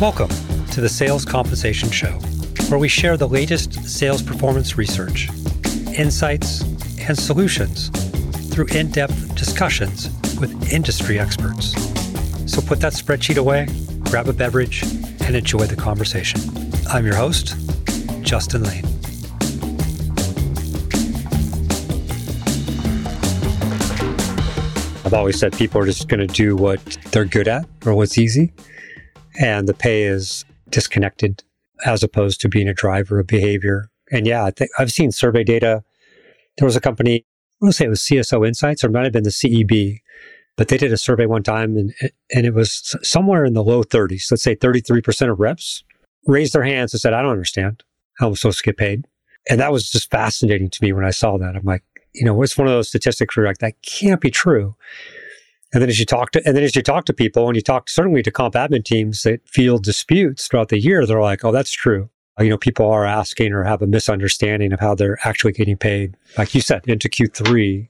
Welcome to the Sales Compensation Show, where we share the latest sales performance research, insights, and solutions through in depth discussions with industry experts. So put that spreadsheet away, grab a beverage, and enjoy the conversation. I'm your host, Justin Lane. I've always said people are just going to do what they're good at or what's easy and the pay is disconnected as opposed to being a driver of behavior. And yeah, I think I've seen survey data. There was a company, I want to say it was CSO Insights or it might have been the CEB, but they did a survey one time and, and it was somewhere in the low 30s. Let's say 33% of reps raised their hands and said, I don't understand how I'm supposed to get paid. And that was just fascinating to me when I saw that. I'm like, you know, it's one of those statistics where like, that can't be true. And then as you talk to, and then as you talk to people and you talk certainly to comp admin teams that field disputes throughout the year, they're like, oh, that's true. Uh, you know, people are asking or have a misunderstanding of how they're actually getting paid. Like you said, into Q3,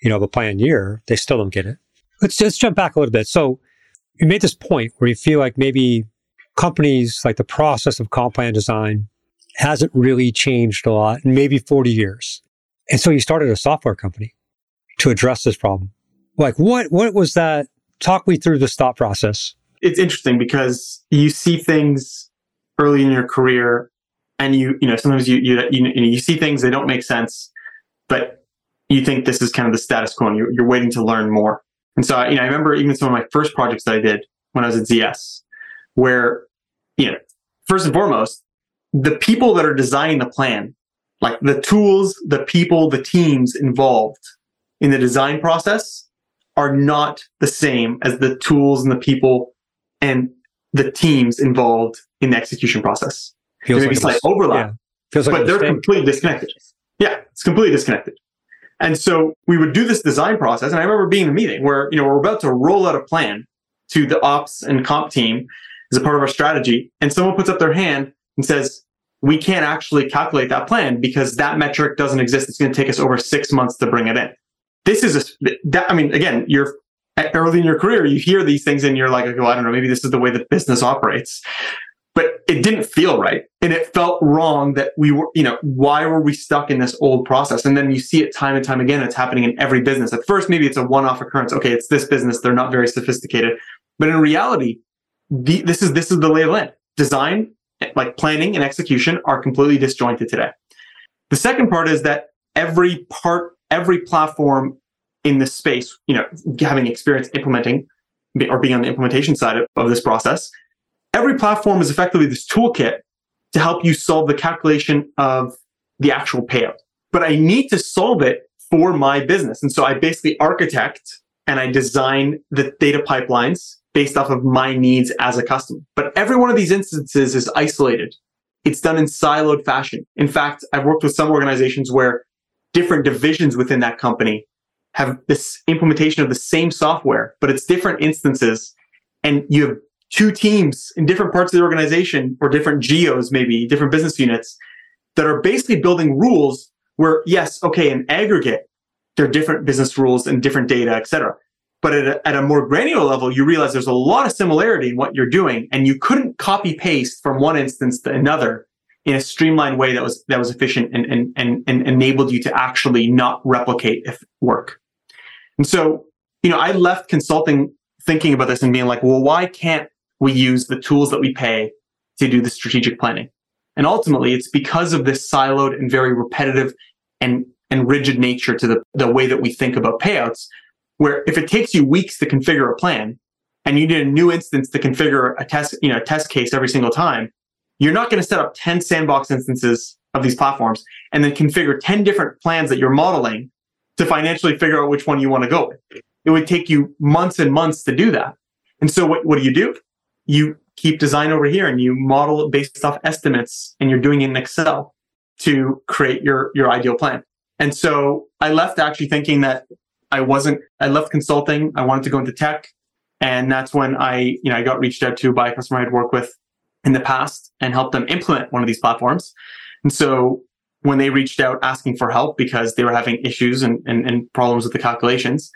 you know, of a planned year, they still don't get it. Let's just jump back a little bit. So you made this point where you feel like maybe companies, like the process of comp plan design hasn't really changed a lot in maybe 40 years. And so you started a software company to address this problem. Like what what was that? Talk me through this thought process. It's interesting because you see things early in your career and you you know sometimes you you you, you see things that don't make sense, but you think this is kind of the status quo and you're, you're waiting to learn more. And so you know I remember even some of my first projects that I did when I was at ZS, where you know first and foremost the people that are designing the plan, like the tools, the people, the teams involved in the design process are not the same as the tools and the people and the teams involved in the execution process. Feels there may like be slight overlap, yeah. Feels like but they're completely disconnected. Yeah, it's completely disconnected. And so we would do this design process. And I remember being in a meeting where, you know, we're about to roll out a plan to the ops and comp team as a part of our strategy. And someone puts up their hand and says, we can't actually calculate that plan because that metric doesn't exist. It's going to take us over six months to bring it in this is a, that, I mean, again, you're early in your career, you hear these things and you're like, oh, I don't know, maybe this is the way the business operates. But it didn't feel right. And it felt wrong that we were, you know, why were we stuck in this old process? And then you see it time and time again. It's happening in every business. At first, maybe it's a one off occurrence. Okay, it's this business. They're not very sophisticated. But in reality, the, this is this is the lay of land. Design, like planning and execution, are completely disjointed today. The second part is that every part every platform in this space, you know, having experience implementing or being on the implementation side of, of this process, every platform is effectively this toolkit to help you solve the calculation of the actual payout. But I need to solve it for my business. And so I basically architect and I design the data pipelines based off of my needs as a customer. But every one of these instances is isolated. It's done in siloed fashion. In fact, I've worked with some organizations where different divisions within that company have this implementation of the same software, but it's different instances. And you have two teams in different parts of the organization or different geos, maybe different business units that are basically building rules where, yes, okay, in aggregate, there are different business rules and different data, et cetera. But at a, at a more granular level, you realize there's a lot of similarity in what you're doing, and you couldn't copy paste from one instance to another in a streamlined way that was that was efficient and and and, and enabled you to actually not replicate if work. And so, you know, I left consulting thinking about this and being like, well, why can't we use the tools that we pay to do the strategic planning? And ultimately, it's because of this siloed and very repetitive and and rigid nature to the, the way that we think about payouts, where if it takes you weeks to configure a plan and you need a new instance to configure a test, you know, test case every single time, you're not going to set up 10 sandbox instances of these platforms and then configure 10 different plans that you're modeling to financially figure out which one you want to go with. It would take you months and months to do that. And so what, what do you do? You keep design over here and you model it based off estimates and you're doing it in Excel to create your, your ideal plan. And so I left actually thinking that I wasn't, I left consulting. I wanted to go into tech. And that's when I, you know, I got reached out to by a customer I'd worked with in the past and helped them implement one of these platforms. And so when they reached out asking for help because they were having issues and, and, and problems with the calculations,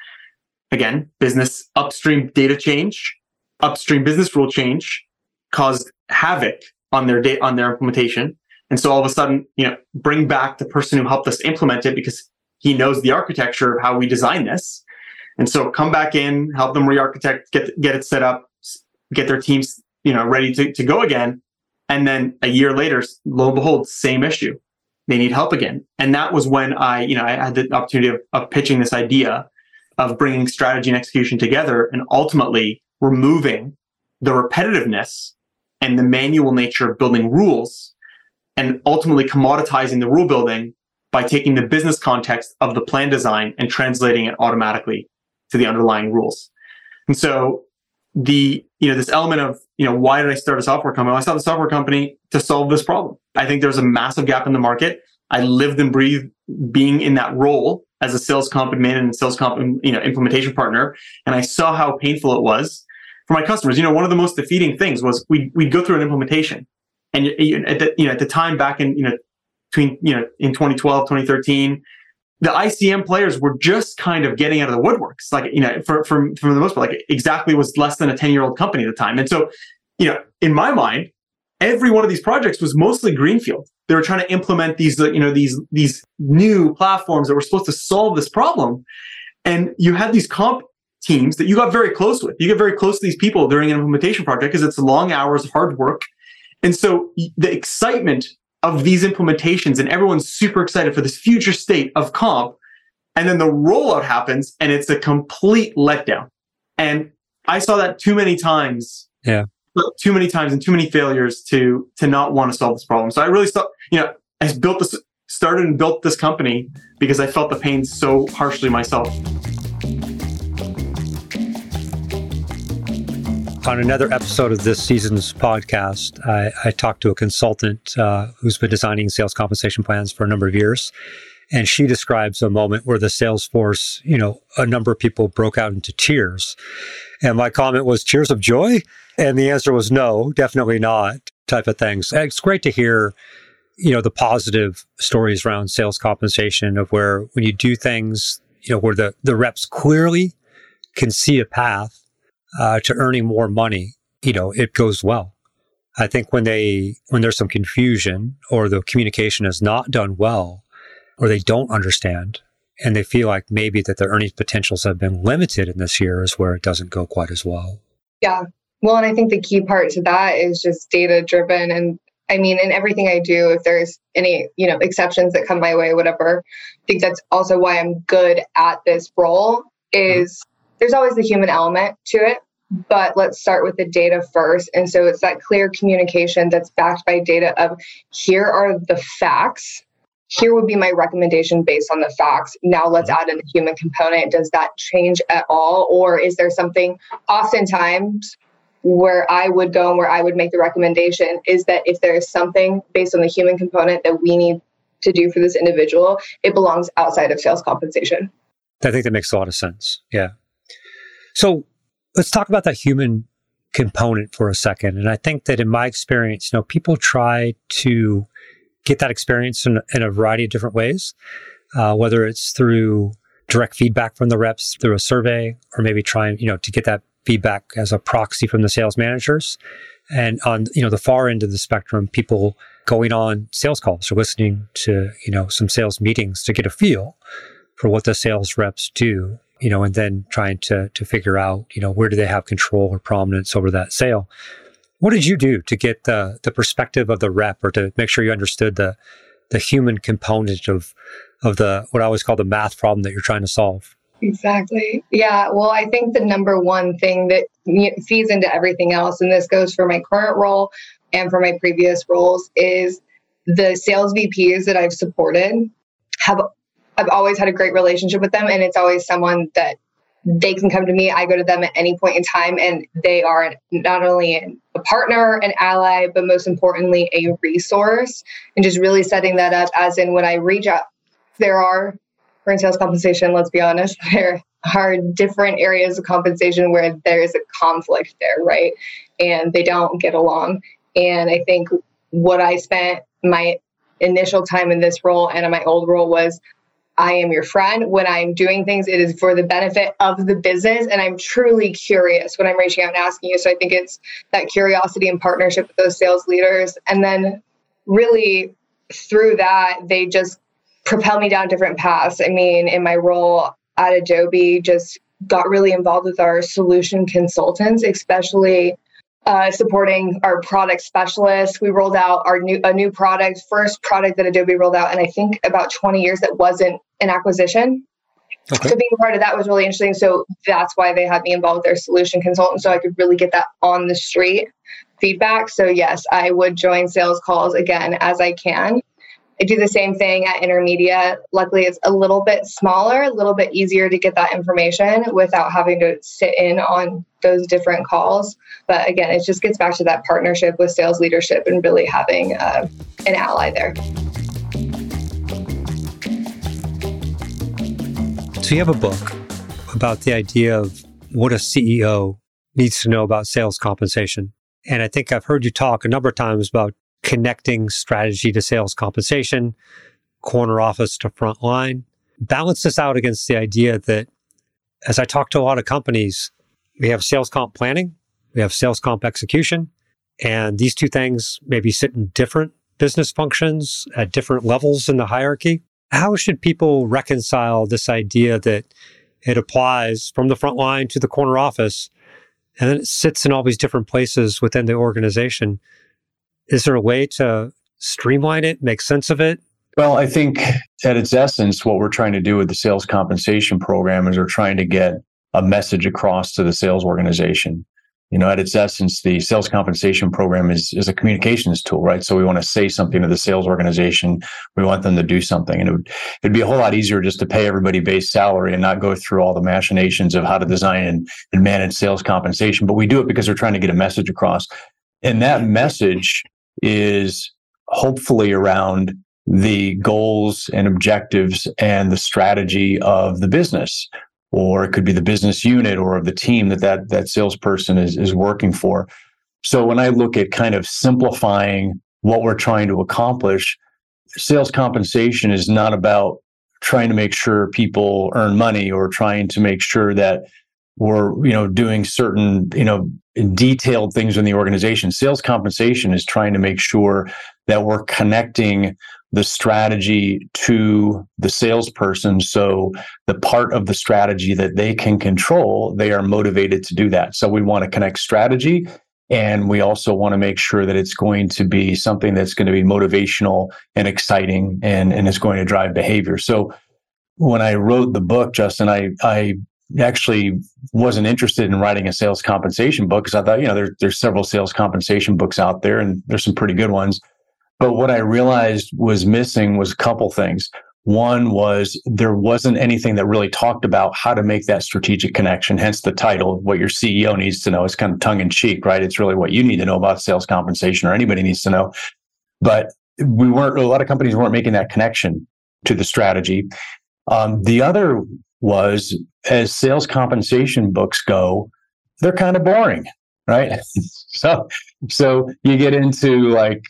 again, business upstream data change, upstream business rule change, caused havoc on their date on their implementation. And so all of a sudden, you know, bring back the person who helped us implement it because he knows the architecture of how we design this. And so come back in, help them re-architect, get get it set up, get their teams, you know, ready to, to go again. And then a year later, lo and behold, same issue. They need help again. And that was when I, you know, I had the opportunity of, of pitching this idea of bringing strategy and execution together and ultimately removing the repetitiveness and the manual nature of building rules and ultimately commoditizing the rule building by taking the business context of the plan design and translating it automatically to the underlying rules. And so the, you know, this element of, you know, why did I start a software company? Well, I started a software company to solve this problem. I think there's a massive gap in the market. I lived and breathed being in that role as a sales comp admin and sales comp, you know, implementation partner. And I saw how painful it was for my customers. You know, one of the most defeating things was we, we'd go through an implementation and at the, you know, at the time back in, you know, between, you know, in 2012, 2013, the ICM players were just kind of getting out of the woodworks. Like, you know, for, for, for the most part, like Xactly was less than a 10 year old company at the time. And so, you know, in my mind, every one of these projects was mostly greenfield. They were trying to implement these, you know, these, these new platforms that were supposed to solve this problem. And you had these comp teams that you got very close with. You get very close to these people during an implementation project because it's long hours, hard work. And so the excitement of these implementations and everyone's super excited for this future state of comp. And then the rollout happens and it's a complete letdown. And I saw that too many times. Yeah. Too many times and too many failures to to not want to solve this problem. So I really thought, you know, I built this started and built this company because I felt the pain so harshly myself. On another episode of this season's podcast, I, I talked to a consultant uh, who's been designing sales compensation plans for a number of years. And she describes a moment where the sales force, you know, a number of people broke out into tears. And my comment was tears of joy. And the answer was no, definitely not, type of things. So it's great to hear, you know, the positive stories around sales compensation of where when you do things, you know, where the, the reps clearly can see a path uh, to earning more money, you know, it goes well. I think when they, when there's some confusion or the communication is not done well, or they don't understand and they feel like maybe that their earnings potentials have been limited in this year is where it doesn't go quite as well. Yeah. Well, and I think the key part to that is just data driven. And I mean, in everything I do, if there's any, you know, exceptions that come my way, whatever, I think that's also why I'm good at this role is there's always the human element to it but let's start with the data first and so it's that clear communication that's backed by data of here are the facts here would be my recommendation based on the facts now let's mm-hmm. add in the human component does that change at all or is there something oftentimes where I would go and where I would make the recommendation is that if there is something based on the human component that we need to do for this individual, it belongs outside of sales compensation. I think that makes a lot of sense. Yeah. So let's talk about that human component for a second. And I think that in my experience, you know, people try to get that experience in, in a variety of different ways, uh, whether it's through direct feedback from the reps through a survey, or maybe trying, you know, to get that feedback as a proxy from the sales managers. And on, you know, the far end of the spectrum, people going on sales calls or listening to, you know, some sales meetings to get a feel for what the sales reps do you know, and then trying to to figure out, you know, where do they have control or prominence over that sale. What did you do to get the the perspective of the rep or to make sure you understood the the human component of of the what I always call the math problem that you're trying to solve? Exactly. Yeah. Well, I think the number one thing that feeds into everything else, and this goes for my current role and for my previous roles, is the sales VPs that I've supported have I've always had a great relationship with them, and it's always someone that they can come to me. I go to them at any point in time, and they are not only a partner, an ally, but most importantly, a resource. And just really setting that up as in when I reach out, there are, for sales compensation, let's be honest, there are different areas of compensation where there is a conflict there, right? And they don't get along. And I think what I spent my initial time in this role and in my old role was I am your friend. When I'm doing things, it is for the benefit of the business. And I'm truly curious when I'm reaching out and asking you. So I think it's that curiosity and partnership with those sales leaders. And then really through that, they just propel me down different paths. I mean, in my role at Adobe, just got really involved with our solution consultants, especially uh, supporting our product specialists. We rolled out our new a new product, first product that Adobe rolled out, and I think about 20 years that wasn't an acquisition. Okay. So being part of that was really interesting. So that's why they had me involved with their solution consultant, so I could really get that on the street feedback. So yes, I would join sales calls again as I can. I do the same thing at Intermedia. Luckily, it's a little bit smaller, a little bit easier to get that information without having to sit in on those different calls. But again, it just gets back to that partnership with sales leadership and really having uh, an ally there. So, you have a book about the idea of what a CEO needs to know about sales compensation. And I think I've heard you talk a number of times about connecting strategy to sales compensation, corner office to front line. Balance this out against the idea that as I talk to a lot of companies, we have sales comp planning, we have sales comp execution, and these two things maybe sit in different business functions at different levels in the hierarchy. How should people reconcile this idea that it applies from the front line to the corner office and then it sits in all these different places within the organization? Is there a way to streamline it, make sense of it? Well, I think at its essence, what we're trying to do with the sales compensation program is we're trying to get a message across to the sales organization. You know, at its essence, the sales compensation program is, is a communications tool, right? So we want to say something to the sales organization. We want them to do something. And it would, it'd be a whole lot easier just to pay everybody base salary and not go through all the machinations of how to design and, and manage sales compensation. But we do it because we're trying to get a message across. And that message is hopefully around the goals and objectives and the strategy of the business or it could be the business unit or of the team that that, that salesperson is, is working for. So when i look at kind of simplifying what we're trying to accomplish sales compensation is not about trying to make sure people earn money or trying to make sure that we're you know doing certain you know detailed things in the organization. Sales compensation is trying to make sure that we're connecting the strategy to the salesperson. So the part of the strategy that they can control they are motivated to do that. So we want to connect strategy and we also want to make sure that it's going to be something that's going to be motivational and exciting and, and it's going to drive behavior. So when i wrote the book justin i i actually wasn't interested in writing a sales compensation book because I thought, you know, there, there's several sales compensation books out there and there's some pretty good ones. But what I realized was missing was a couple things. One was there wasn't anything that really talked about how to make that strategic connection, hence the title, what your CEO needs to know. It's kind of tongue in cheek, right? It's really what you need to know about sales compensation or anybody needs to know. But we weren't, a lot of companies weren't making that connection to the strategy. Um, the other was as sales compensation books go, they're kind of boring, right? so, so you get into like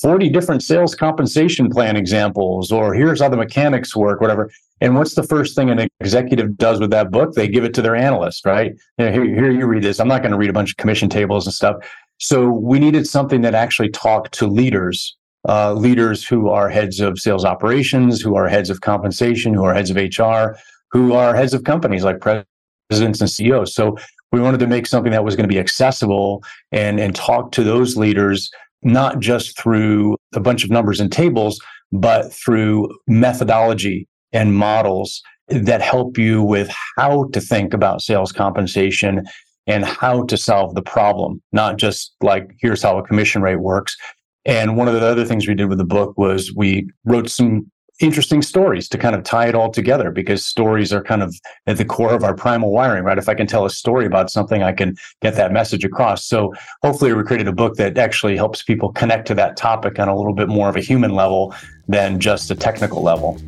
40 different sales compensation plan examples, or here's how the mechanics work, whatever. And what's the first thing an executive does with that book? They give it to their analyst, right? here, here you read this. I'm not going to read a bunch of commission tables and stuff. So we needed something that actually talked to leaders, uh, leaders who are heads of sales operations, who are heads of compensation, who are heads of HR, who are heads of companies like presidents and CEOs. So we wanted to make something that was going to be accessible and, and talk to those leaders, not just through a bunch of numbers and tables, but through methodology and models that help you with how to think about sales compensation and how to solve the problem, not just like here's how a commission rate works. And one of the other things we did with the book was we wrote some interesting stories to kind of tie it all together because stories are kind of at the core of our primal wiring, right? If I can tell a story about something, I can get that message across. So hopefully we created a book that actually helps people connect to that topic on a little bit more of a human level than just a technical level.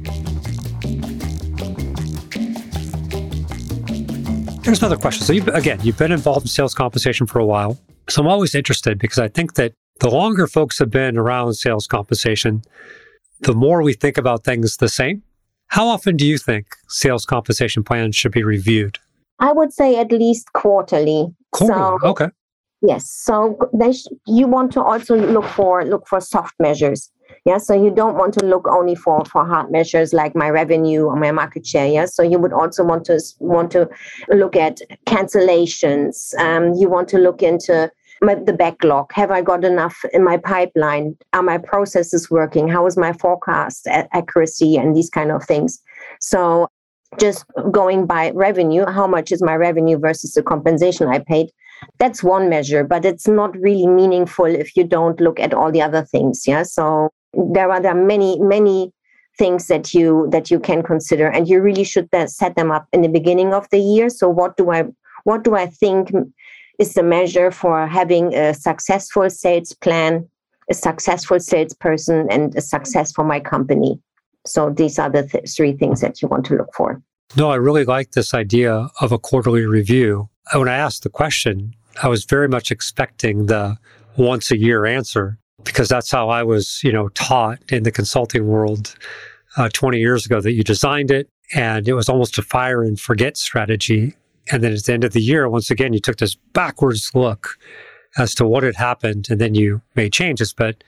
Here's another question. So, you again, you've been involved in sales compensation for a while. So, I'm always interested because I think that the longer folks have been around sales compensation, the more we think about things the same. How often do you think sales compensation plans should be reviewed? I would say at least quarterly. Quarterly. So, okay. Yes. So sh- you want to also look for look for soft measures. Yeah. So you don't want to look only for for hard measures like my revenue or my market share. Yeah. So you would also want to want to look at cancellations. Um, you want to look into my, the backlog. Have I got enough in my pipeline? Are my processes working? How is my forecast accuracy and these kind of things? So just going by revenue, how much is my revenue versus the compensation I paid? That's one measure, but it's not really meaningful if you don't look at all the other things. Yeah. So there are, there are many, many things that you that you can consider and you really should uh, set them up in the beginning of the year so what do i what do i think is the measure for having a successful sales plan a successful salesperson and a success for my company. So these are the th- three things that you want to look for. No i really like this idea of a quarterly review. When i asked the question i was very much expecting the once a year answer because that's how I was, you know, taught in the consulting world uh, 20 years ago that you designed it and it was almost a fire and forget strategy. And then at the end of the year, once again, you took this backwards look as to what had happened and then you made changes. But,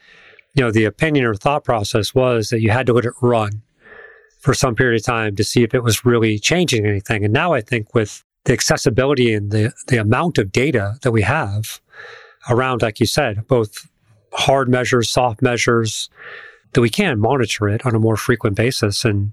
you know, the opinion or thought process was that you had to let it run for some period of time to see if it was really changing anything. And now I think with the accessibility and the, the amount of data that we have around, like you said, both hard measures, soft measures, that we can monitor it on a more frequent basis and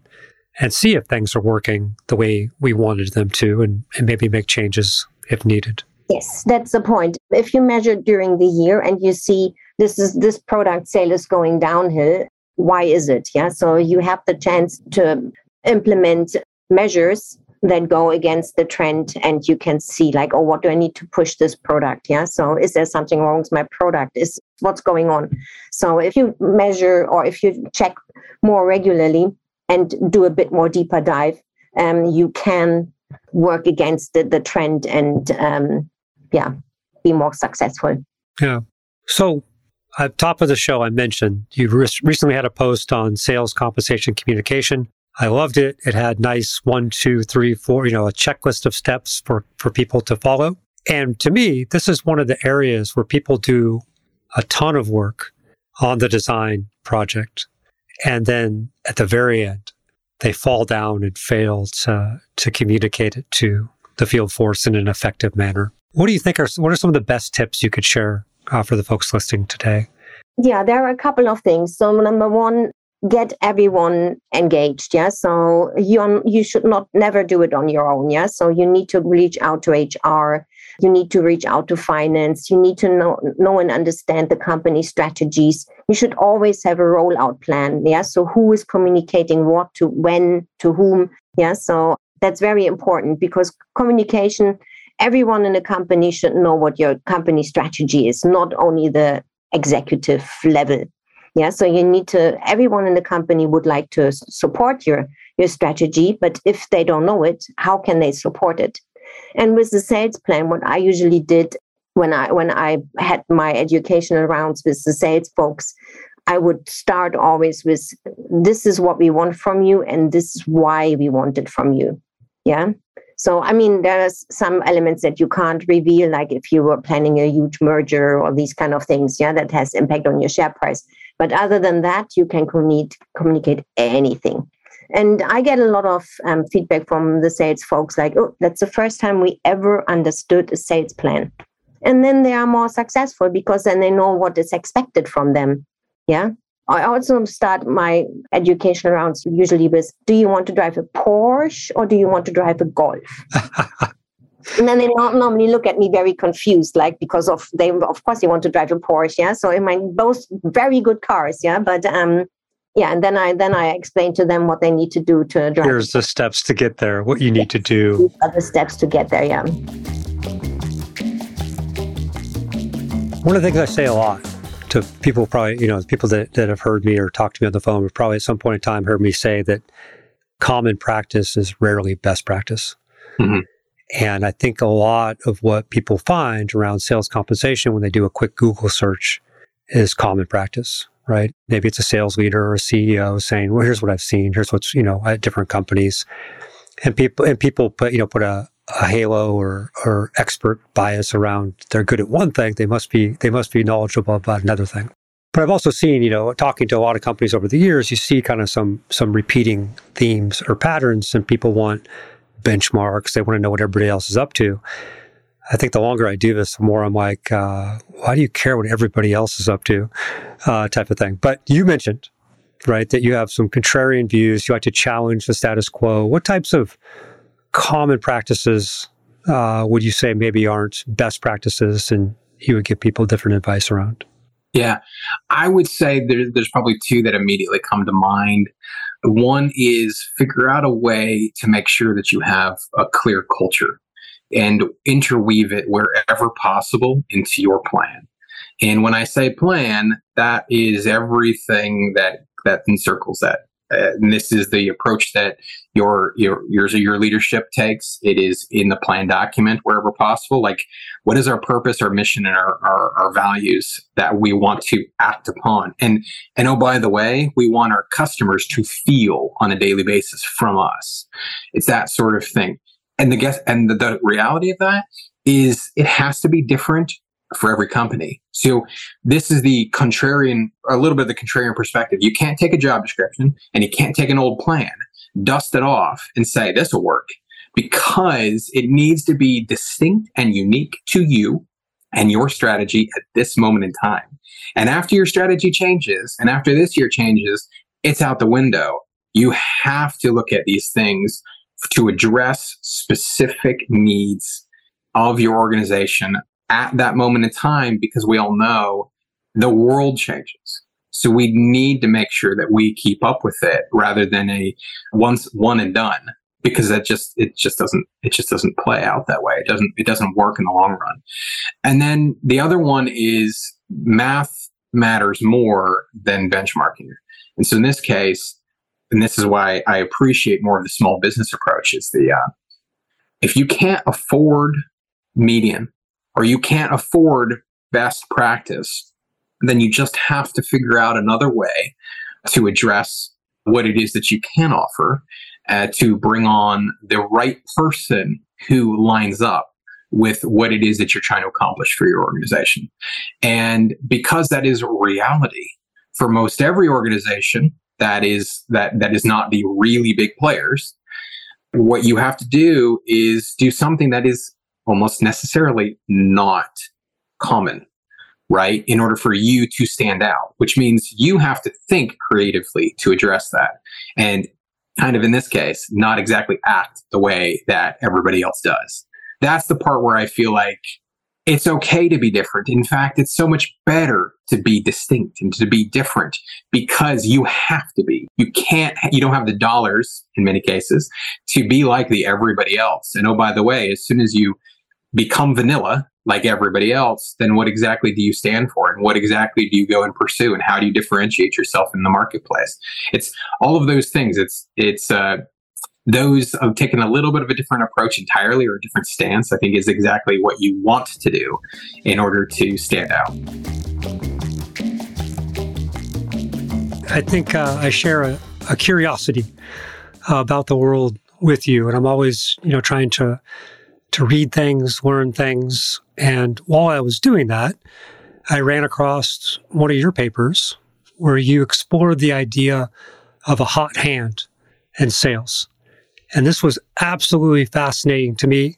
and see if things are working the way we wanted them to and, and maybe make changes if needed. Yes, that's the point. If you measure during the year and you see this is this product sale is going downhill, why is it? Yeah. So you have the chance to implement measures that go against the trend and you can see like oh what do i need to push this product yeah so is there something wrong with my product is what's going on so if you measure or if you check more regularly and do a bit more deeper dive um, you can work against the, the trend and um, yeah be more successful yeah so at top of the show i mentioned you re- recently had a post on sales compensation communication I loved it. It had nice one, two, three, four, you know, a checklist of steps for, for people to follow. And to me, this is one of the areas where people do a ton of work on the design project. And then at the very end, they fall down and fail to, to communicate it to the field force in an effective manner. What do you think are, what are some of the best tips you could share uh, for the folks listening today? Yeah, there are a couple of things. So number one, get everyone engaged yeah? So you you should not never do it on your own yeah? So you need to reach out to hr you need to reach out to finance. You need to know know and understand the company strategies. You should always have a rollout plan yeah? So who is communicating what to when to whom yeah? So that's very important because communication everyone in the company should know what your company strategy is not only the executive level yeah so you need to everyone in the company would like to support your your strategy but if they don't know it how can they support it? And with the sales plan what i usually did when i when i had my educational rounds with the sales folks i would start always with this is what we want from you and this is why we want it from you. Yeah? So, I mean, there's some elements that you can't reveal, like if you were planning a huge merger or these kind of things, yeah, that has impact on your share price. But other than that, you can communicate, anything. And I get a lot of um, feedback from the sales folks like, oh, that's the first time we ever understood a sales plan. And then they are more successful because then they know what is expected from them. Yeah. I also start my education rounds usually with Do you want to drive a Porsche or do you want to drive a Golf? and then they normally look at me very confused, like because of they, of course, they want to drive a Porsche, yeah. So I mean, both very good cars, yeah. But um, yeah, and then I then I explain to them what they need to do to drive. Here's the steps to get there. What you need to do. These are the steps to get there. Yeah. One of the things I say a lot to people, probably you know, people that that have heard me or talked to me on the phone, have probably at some point in time heard me say that common practice is rarely best practice. Mm-hmm. And I think a lot of what people find around sales compensation when they do a quick Google search is common practice. right? Maybe it's a sales leader or a CEO saying, "Well, here's what I've seen. Here's what's you know at different companies," and people and people put you know put a, a halo or or expert bias around. They're good at one thing. They must be they must be knowledgeable about another thing. But I've also seen, you know, talking to a lot of companies over the years, you see kind of some some repeating themes or patterns, and people want benchmarks. They want to know what everybody else is up to. I think the longer I do this, the more I'm like, uh, why do you care what everybody else is up to, uh, type of thing. But you mentioned, right, that you have some contrarian views. You like to challenge the status quo. What types of common practices uh, would you say maybe aren't best practices, and you would give people different advice around? Yeah, I would say there, there's probably two that immediately come to mind. One is figure out a way to make sure that you have a clear culture and interweave it wherever possible into your plan. And when I say plan, that is everything that that encircles that. Uh, and this is the approach that your your your your leadership takes. It is in the plan document wherever possible. Like, what is our purpose, our mission, and our, our, our values that we want to act upon? And and oh, by the way, we want our customers to feel on a daily basis from us. It's that sort of thing. And the guess and the, the reality of that is it has to be different for every company. So this is the contrarian, a little bit of the contrarian perspective. You can't take a job description and you can't take an old plan, dust it off and say, this will work because it needs to be distinct and unique to you and your strategy at this moment in time. And after your strategy changes and after this year changes, it's out the window. You have to look at these things to address specific needs of your organization at that moment in time because we all know the world changes. So we need to make sure that we keep up with it rather than a once one and done because that just it just doesn't it just doesn't play out that way. It doesn't it doesn't work in the long run. And then the other one is math matters more than benchmarking. And so in this case, and this is why I appreciate more of the small business approach is the uh, if you can't afford median or you can't afford best practice, then you just have to figure out another way to address what it is that you can offer uh, to bring on the right person who lines up with what it is that you're trying to accomplish for your organization. And because that is reality for most every organization that is that that is not the really big players, what you have to do is do something that is almost necessarily not common, right? In order for you to stand out, which means you have to think creatively to address that. And kind of in this case, not exactly act the way that everybody else does. That's the part where I feel like it's okay to be different. In fact, it's so much better to be distinct and to be different because you have to be. You can't, you don't have the dollars in many cases to be like the everybody else. And oh, by the way, as soon as you become vanilla like everybody else, then what exactly do you stand for? And what exactly do you go and pursue? And how do you differentiate yourself in the marketplace? It's all of those things. It's, it's, uh, those of taking a little bit of a different approach entirely or a different stance, I think is exactly what you want to do in order to stand out. I think uh, I share a, a curiosity about the world with you, and I'm always, you know, trying to to read things, learn things. And while I was doing that, I ran across one of your papers where you explored the idea of a hot hand in sales. And this was absolutely fascinating to me.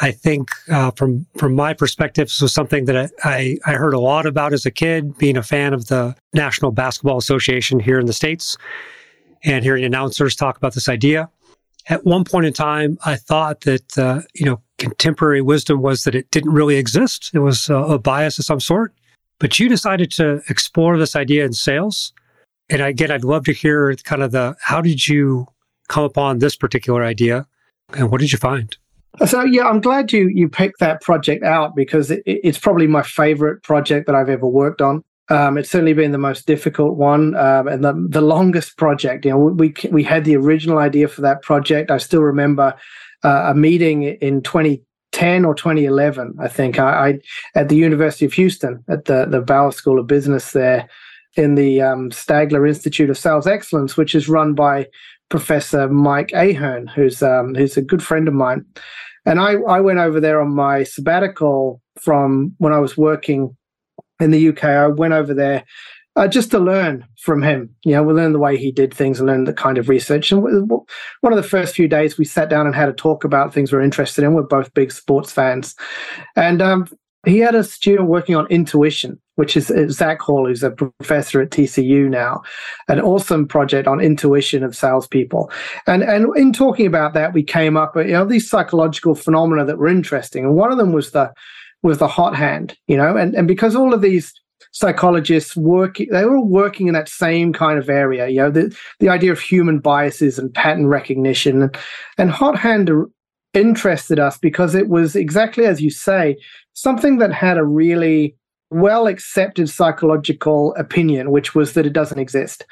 I think uh, from from my perspective, this was something that I, I, heard a lot about as a kid, being a fan of the National Basketball Association here in the States and hearing announcers talk about this idea. At one point in time, I thought that, uh, you know, contemporary wisdom was that it didn't really exist. It was a bias of some sort. But you decided to explore this idea in sales. And again, I'd love to hear kind of the how did you come upon this particular idea and what did you find? So yeah, I'm glad you you picked that project out because it, it's probably my favorite project that I've ever worked on. Um, it's certainly been the most difficult one um, and the the longest project. You know, we we had the original idea for that project. I still remember uh, a meeting in 2010 or 2011. I think I, I, at the University of Houston at the the Bauer School of Business there. in the um, Stagler Institute of Sales Excellence, which is run by Professor Mike Ahearne, who's um, who's a good friend of mine. And I, I went over there on my sabbatical from when I was working in the UK. I went over there uh, just to learn from him. You know, we learned the way he did things and learn the kind of research. And one of the first few days, we sat down and had a talk about things we're interested in. We're both big sports fans, and um, he had a student working on intuition, which is uh, Zach Hall, who's a professor at TCU now, an awesome project on intuition of salespeople. And and in talking about that, we came up with you know these psychological phenomena that were interesting, and one of them was the was the hot hand, you know, and and because all of these psychologists working they were all working in that same kind of area you know the, the idea of human biases and pattern recognition and, and hot hand interested us because it was exactly as you say something that had a really well accepted psychological opinion which was that it doesn't exist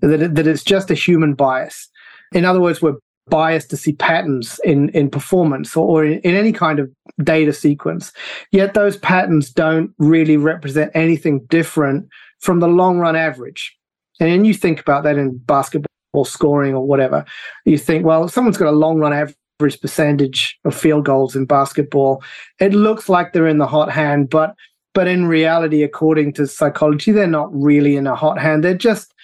that, it, that it's just a human bias. In other words we're biased to see patterns in in performance or, or in, in, any kind of data sequence. Yet those patterns don't really represent anything different from the long run average. And then you think about that in basketball scoring or whatever. You think well someone's got a long run average percentage of field goals in basketball it looks like they're in the hot hand but but in reality according to psychology they're not really in a hot hand they're just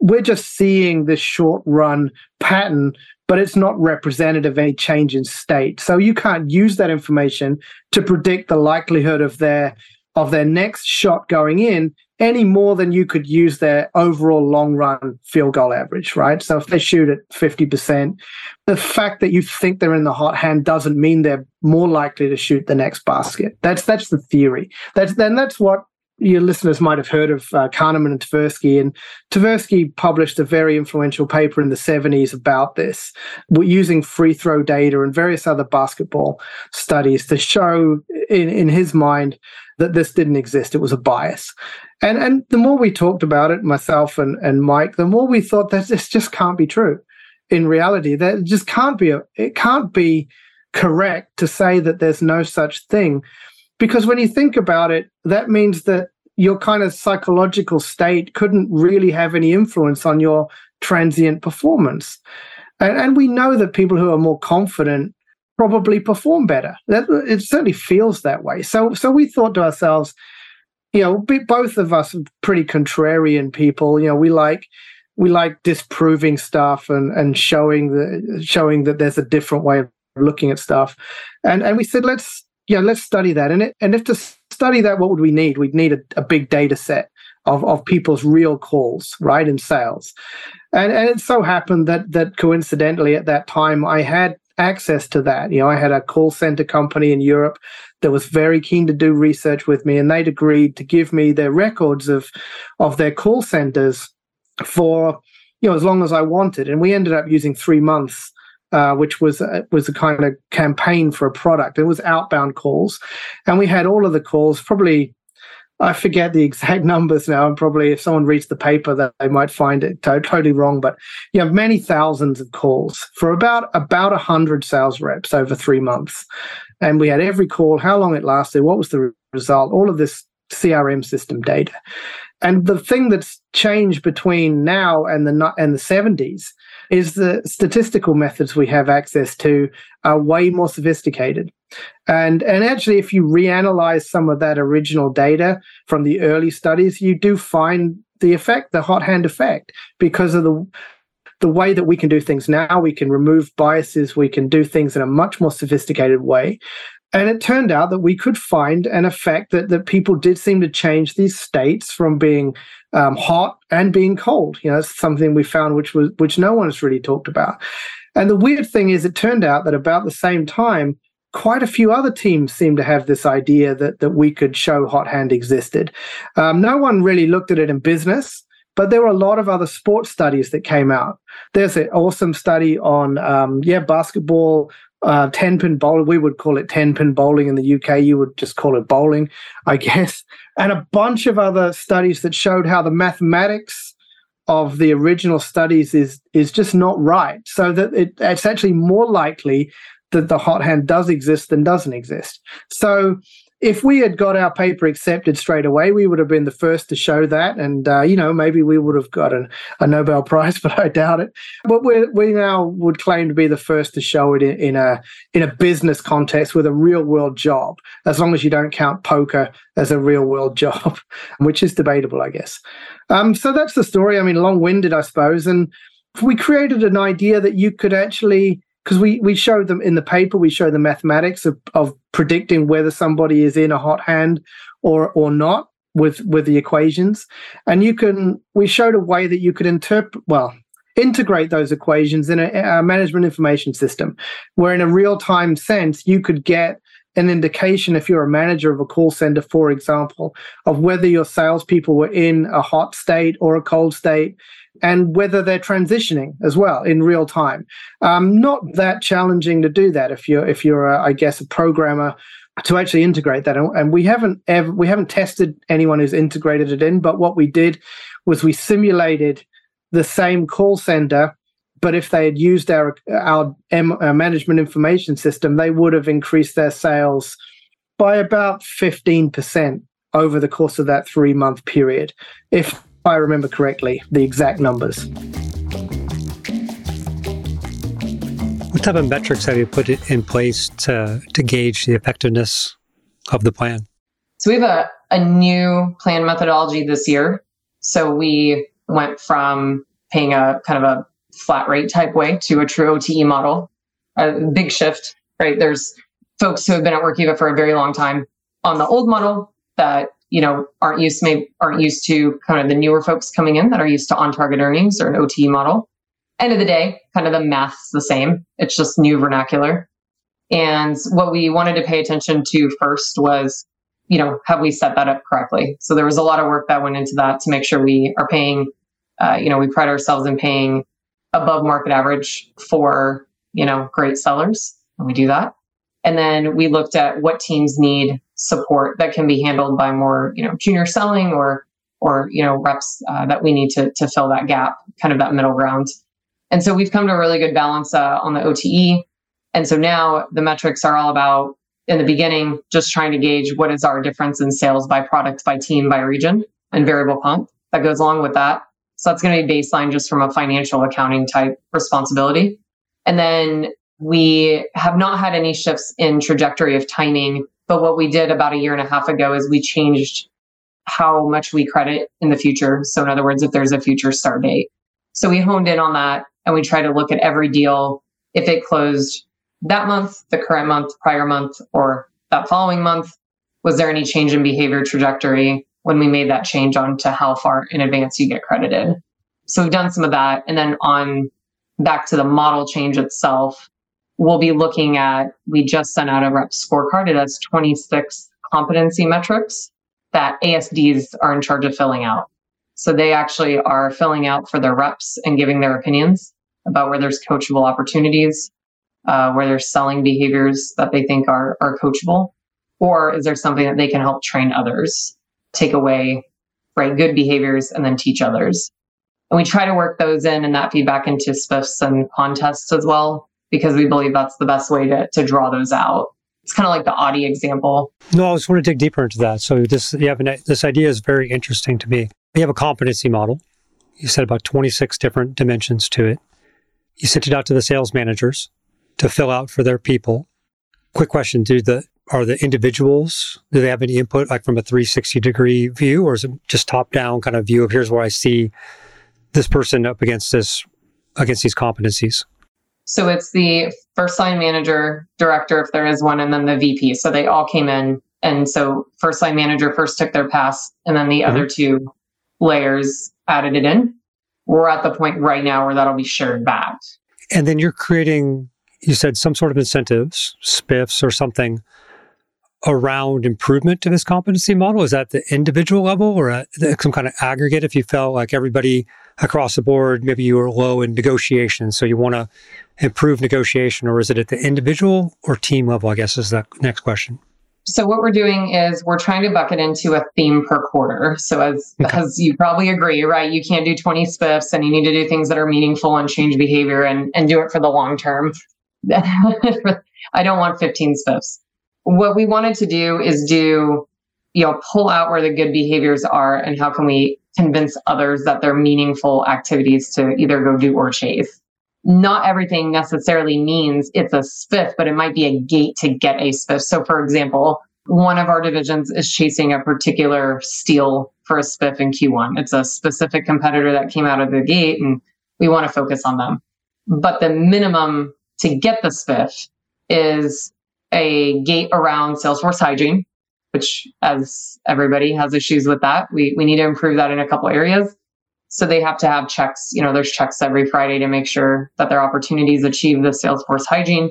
we're just seeing this short run pattern but it's not representative of any change in state. So you can't use that information to predict the likelihood of their of their next shot going in any more than you could use their overall long run field goal average, right? So if they shoot at 50%, the fact that you think they're in the hot hand doesn't mean they're more likely to shoot the next basket. That's that's the theory. That's then that's what your listeners might have heard of uh, Kahneman and Tversky, and Tversky published a very influential paper in the 70s about this, using free throw data and various other basketball studies to show, in, in his mind, that this didn't exist. It was a bias. And, and the more we talked about it, myself and, and Mike, the more we thought that this just can't be true. In reality, that just can't be, a, it can't be correct to say that there's no such thing because when you think about it, that means that your kind of psychological state couldn't really have any influence on your transient performance. And, and we know that people who are more confident probably perform better. That, it certainly feels that way. So, so we thought to ourselves, you know, both of us are pretty contrarian people. You know, we like we like disproving stuff and and showing the showing that there's a different way of looking at stuff. And and we said let's yeah, let's study that. And it, and if to study that, what would we need? We'd need a, a big data set of, of people's real calls, right, in sales. And and it so happened that that coincidentally at that time I had access to that. You know, I had a call center company in Europe that was very keen to do research with me, and they'd agreed to give me their records of of their call centers for you know as long as I wanted. And we ended up using three months uh, which was uh, was a kind of campaign for a product. It was outbound calls, and we had all of the calls. Probably, I forget the exact numbers now, and probably if someone reads the paper, that they might find it to- totally wrong. But you have many thousands of calls for about about a hundred sales reps over three months, and we had every call, how long it lasted, what was the result, all of this CRM system data. And the thing that's changed between now and the and the 70s is the statistical methods we have access to are way more sophisticated. And and actually if you reanalyze some of that original data from the early studies, you do find the effect, the hot hand effect, because of the the way that we can do things now, we can remove biases, we can do things in a much more sophisticated way. And it turned out that we could find an effect that, that people did seem to change these states from being um, hot and being cold. You know, it's something we found which was which no one has really talked about. And the weird thing is, it turned out that about the same time, quite a few other teams seemed to have this idea that that we could show hot hand existed. Um, no one really looked at it in business. But there were a lot of other sports studies that came out. There's an awesome study on, um, yeah, basketball, uh, 10 pin bowling. We would call it 10 pin bowling in the UK. You would just call it bowling, I guess. And a bunch of other studies that showed how the mathematics of the original studies is is just not right. So that it, it's actually more likely that the hot hand does exist than doesn't exist. So if we had got our paper accepted straight away, we would have been the first to show that, and uh, you know maybe we would have got a, a, Nobel Prize, but I doubt it. But we we now would claim to be the first to show it in, in a in a business context with a real world job, as long as you don't count poker as a real world job, which is debatable, I guess. Um, so that's the story. I mean, long winded, I suppose, and we created an idea that you could actually because we we showed them in the paper we show the mathematics of, of predicting whether somebody is in a hot hand or or not with with the equations. And you can we showed a way that you could interpret well integrate those equations in a, a management information system where in a real-time sense you could get an indication if you're a manager of a call center, for example, of whether your salespeople were in a hot state or a cold state, and whether they're transitioning as well in real time. Um, not that challenging to do that if you're if you're a, I guess a programmer to actually integrate that. And, we haven't ever we haven't tested anyone who's integrated it in, but what we did was we simulated the same call center. But if they had used our our, M, our management information system, they would have increased their sales by about fifteen percent over the course of that three month period. If I remember correctly, the exact numbers. What type of metrics have you put in place to, to gauge the effectiveness of the plan? So we have a, a new plan methodology this year. So we went from paying a kind of a flat rate type way to a true OTE model. A big shift, right? There's folks who have been at Workiva for a very long time on the old model that you know aren't used maybe aren't used to kind of the newer folks coming in that are used to on target earnings or an OTE model. End of the day, kind of the math's the same. It's just new vernacular. And what we wanted to pay attention to first was, you know, have we set that up correctly? So there was a lot of work that went into that to make sure we are paying, uh, you know, we pride ourselves in paying above market average for, you know, great sellers. And we do that. And then we looked at what teams need support that can be handled by more, you know, junior selling or or you know reps uh, that we need to to fill that gap, kind of that middle ground. And so we've come to a really good balance uh, on the OTE. And so now the metrics are all about in the beginning just trying to gauge what is our difference in sales by product, by team, by region, and variable comp that goes along with that. So that's going to be baseline just from a financial accounting type responsibility. And then we have not had any shifts in trajectory of timing, but what we did about a year and a half ago is we changed how much we credit in the future. So, in other words, if there's a future start date. So, we honed in on that and we try to look at every deal if it closed that month, the current month, prior month, or that following month. Was there any change in behavior trajectory when we made that change on to how far in advance you get credited? So, we've done some of that. And then on back to the model change itself, we'll be looking at, we just sent out a rep scorecard. It has 26 competency metrics that ASDs are in charge of filling out. So they actually are filling out for their reps and giving their opinions about where there's coachable opportunities, uh, where there's selling behaviors that they think are, are coachable, or is there something that they can help train others, take away, right, good behaviors and then teach others. And we try to work those in and that feedback into spiffs and contests as well because we believe that's the best way to, to draw those out. It's kind of like the Audi example. No, I just want to dig deeper into that. So this you have an, this idea is very interesting to me. You have a competency model. You said about 26 different dimensions to it. You sent it out to the sales managers to fill out for their people. Quick question: Do the are the individuals do they have any input like from a 360 degree view or is it just top down kind of view of here's where i see this person up against this against these competencies so it's the first line manager, director, if there is one, and then the VP. So they all came in. And so first line manager first took their pass, and then the mm-hmm. other two layers added it in. We're at the point right now where that'll be shared back. And then you're creating, you said some sort of incentives, spiffs or something around improvement to this competency model? Is that the individual level or at some kind of aggregate if you felt like everybody across the board, maybe you were low in negotiation, so you want to improve negotiation, or is it at the individual or team level? I guess is the next question. So what we're doing is we're trying to bucket into a theme per quarter. So as okay. as you probably agree, right? You can't do 20 spiffs and you need to do things that are meaningful and change behavior and, and do it for the long term. I don't want 15 spiffs. What we wanted to do is do, you know, pull out where the good behaviors are and how can we convince others that they're meaningful activities to either go do or chase. Not everything necessarily means it's a spiff, but it might be a gate to get a spiff. So, for example, one of our divisions is chasing a particular steal for a spiff in Q1. It's a specific competitor that came out of the gate and we want to focus on them. But the minimum to get the spiff is a gate around Salesforce hygiene, which as everybody has issues with that, we, we need to improve that in a couple areas. So they have to have checks, you know, there's checks every Friday to make sure that their opportunities achieve the Salesforce hygiene.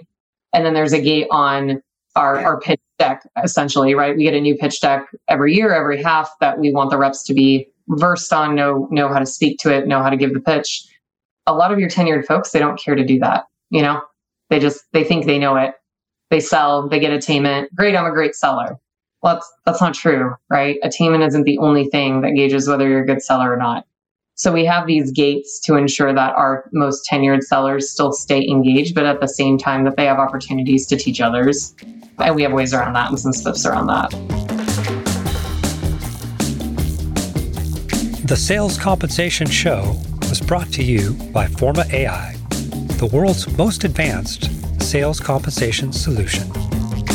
And then there's a gate on our, our pitch deck, essentially, right? We get a new pitch deck every year, every half that we want the reps to be versed on, know, know how to speak to it, know how to give the pitch. A lot of your tenured folks, they don't care to do that. You know, they just, they think they know it. They sell, they get attainment. Great, I'm a great seller. Well, that's, that's not true, right? Attainment isn't the only thing that gauges whether you're a good seller or not. So we have these gates to ensure that our most tenured sellers still stay engaged, but at the same time that they have opportunities to teach others. And we have ways around that and some spiffs around that. The Sales Compensation Show was brought to you by Forma AI, the world's most advanced sales compensation solution.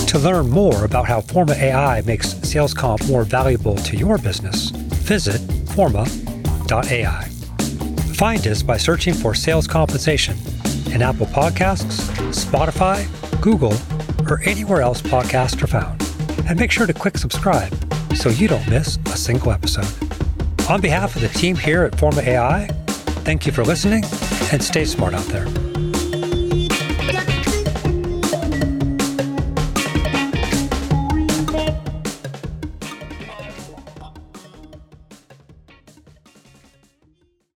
To learn more about how Forma AI makes sales comp more valuable to your business, visit forma.ai. Find us by searching for sales compensation in Apple Podcasts, Spotify, Google, or anywhere else podcasts are found. And make sure to click subscribe so you don't miss a single episode. On behalf of the team here at Forma AI, thank you for listening and stay smart out there.